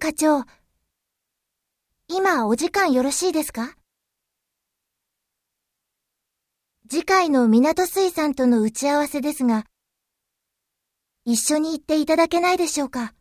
課長。今お時間よろしいですか？次回の港水産との打ち合わせですが、一緒に行っていただけないでしょうか？